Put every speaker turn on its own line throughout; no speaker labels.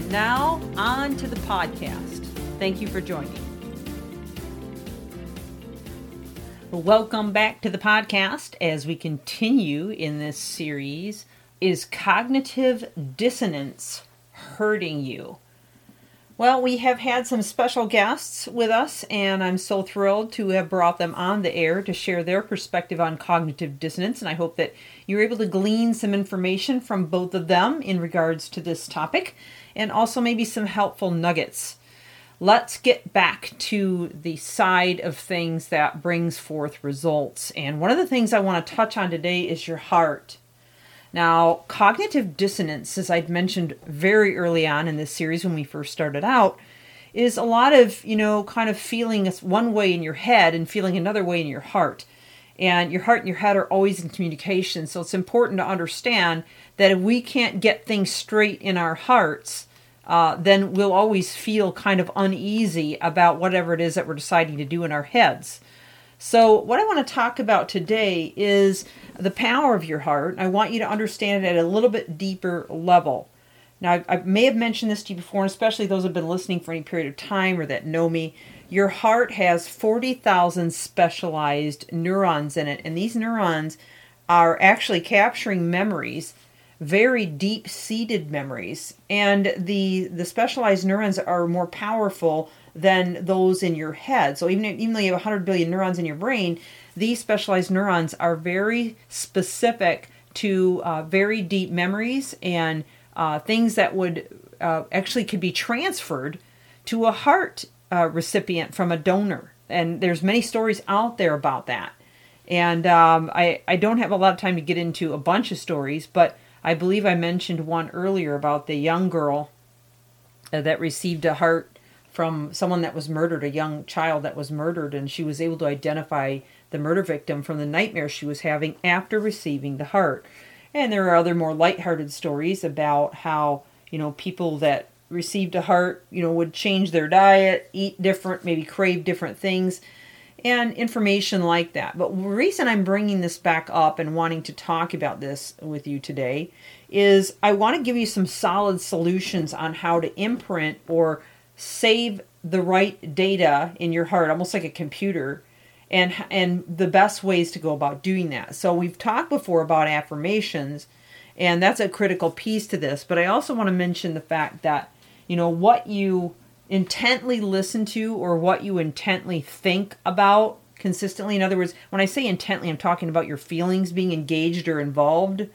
And now, on to the podcast. Thank you for joining. Welcome back to the podcast as we continue in this series. Is cognitive dissonance hurting you? Well, we have had some special guests with us, and I'm so thrilled to have brought them on the air to share their perspective on cognitive dissonance. And I hope that you're able to glean some information from both of them in regards to this topic, and also maybe some helpful nuggets. Let's get back to the side of things that brings forth results. And one of the things I want to touch on today is your heart. Now, cognitive dissonance, as I'd mentioned very early on in this series when we first started out, is a lot of, you know, kind of feeling one way in your head and feeling another way in your heart. And your heart and your head are always in communication. So it's important to understand that if we can't get things straight in our hearts, uh, then we'll always feel kind of uneasy about whatever it is that we're deciding to do in our heads. So, what I want to talk about today is the power of your heart. I want you to understand it at a little bit deeper level. Now, I, may have mentioned this to you before, and especially those who have been listening for any period of time or that know me. Your heart has 40,000 specialized neurons in it, and these neurons are actually capturing memories very deep seated memories and the the specialized neurons are more powerful than those in your head. So even even though you have 100 billion neurons in your brain, these specialized neurons are very specific to uh, very deep memories and uh, things that would uh, actually could be transferred to a heart uh, recipient from a donor. And there's many stories out there about that. And um, I I don't have a lot of time to get into a bunch of stories, but I believe I mentioned one earlier about the young girl uh, that received a heart from someone that was murdered, a young child that was murdered, and she was able to identify the murder victim from the nightmare she was having after receiving the heart. And there are other more lighthearted stories about how, you know, people that received a heart, you know, would change their diet, eat different, maybe crave different things, and information like that. But the reason I'm bringing this back up and wanting to talk about this with you today is I want to give you some solid solutions on how to imprint or save the right data in your heart, almost like a computer, and and the best ways to go about doing that. So we've talked before about affirmations, and that's a critical piece to this. But I also want to mention the fact that you know what you intently listen to or what you intently think about consistently. In other words, when I say intently, I'm talking about your feelings being engaged or involved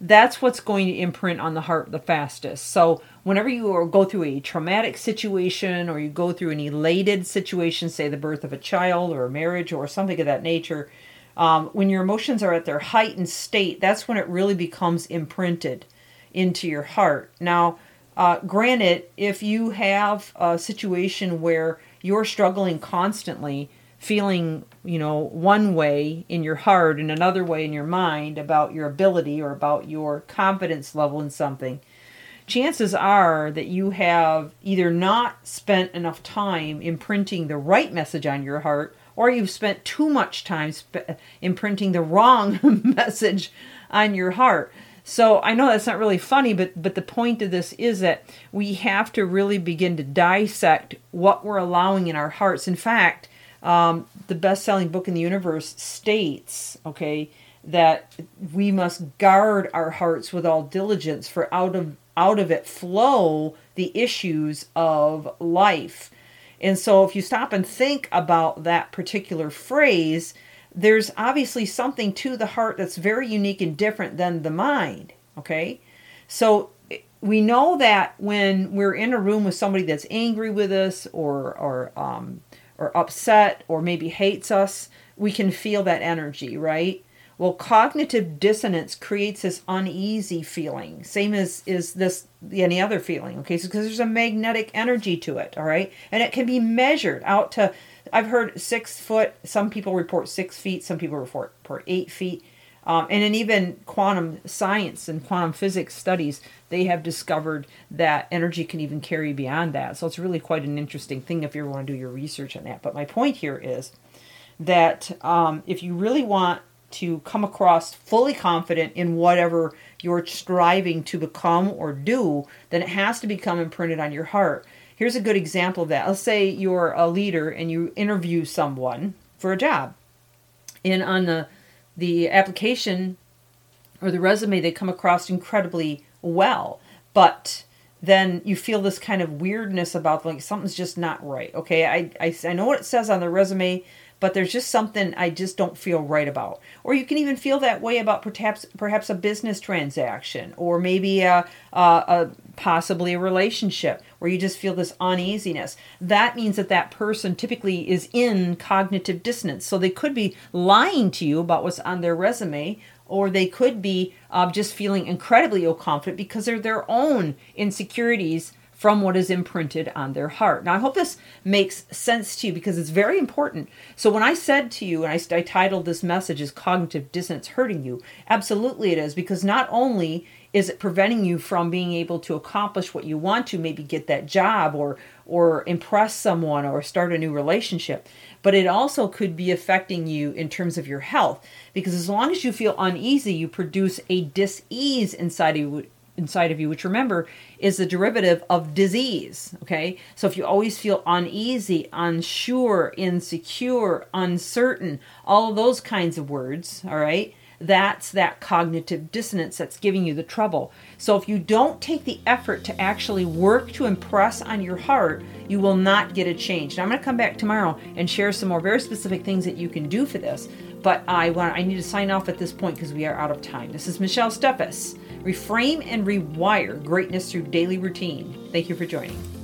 that's what's going to imprint on the heart the fastest. So, whenever you go through a traumatic situation or you go through an elated situation, say the birth of a child or a marriage or something of that nature, um, when your emotions are at their heightened state, that's when it really becomes imprinted into your heart. Now, uh, granted, if you have a situation where you're struggling constantly, feeling, you know, one way in your heart and another way in your mind about your ability or about your confidence level in something, chances are that you have either not spent enough time imprinting the right message on your heart or you've spent too much time sp- imprinting the wrong message on your heart. So I know that's not really funny, but but the point of this is that we have to really begin to dissect what we're allowing in our hearts. In fact, um, the best selling book in the universe states, okay, that we must guard our hearts with all diligence, for out of out of it flow the issues of life. And so if you stop and think about that particular phrase, there's obviously something to the heart that's very unique and different than the mind, okay? So we know that when we're in a room with somebody that's angry with us or or um, or upset or maybe hates us, we can feel that energy, right? Well, cognitive dissonance creates this uneasy feeling, same as is this any other feeling. Okay, so because there's a magnetic energy to it, all right, and it can be measured out to. I've heard six foot. Some people report six feet. Some people report, report eight feet. Um, and in even quantum science and quantum physics studies, they have discovered that energy can even carry beyond that. So it's really quite an interesting thing if you ever want to do your research on that. But my point here is that um, if you really want to come across fully confident in whatever you're striving to become or do, then it has to become imprinted on your heart. Here's a good example of that. Let's say you're a leader and you interview someone for a job. And on the the application or the resume they come across incredibly well, but then you feel this kind of weirdness about like something's just not right. Okay, I, I, I know what it says on the resume, but there's just something I just don't feel right about. Or you can even feel that way about perhaps perhaps a business transaction, or maybe a, a, a possibly a relationship where you just feel this uneasiness. That means that that person typically is in cognitive dissonance. So they could be lying to you about what's on their resume, or they could be uh, just feeling incredibly ill confident because they're their own insecurities from what is imprinted on their heart. Now, I hope this makes sense to you because it's very important. So, when I said to you, and I, I titled this message "Is Cognitive Dissonance Hurting You? Absolutely, it is because not only is it preventing you from being able to accomplish what you want to, maybe get that job or or impress someone or start a new relationship, but it also could be affecting you in terms of your health because as long as you feel uneasy, you produce a dis-ease inside of you inside of you, which remember is the derivative of disease. Okay. So if you always feel uneasy, unsure, insecure, uncertain, all of those kinds of words, all right, that's that cognitive dissonance that's giving you the trouble. So if you don't take the effort to actually work to impress on your heart, you will not get a change. Now I'm going to come back tomorrow and share some more very specific things that you can do for this. But I want I need to sign off at this point because we are out of time. This is Michelle Steffes Reframe and rewire greatness through daily routine. Thank you for joining.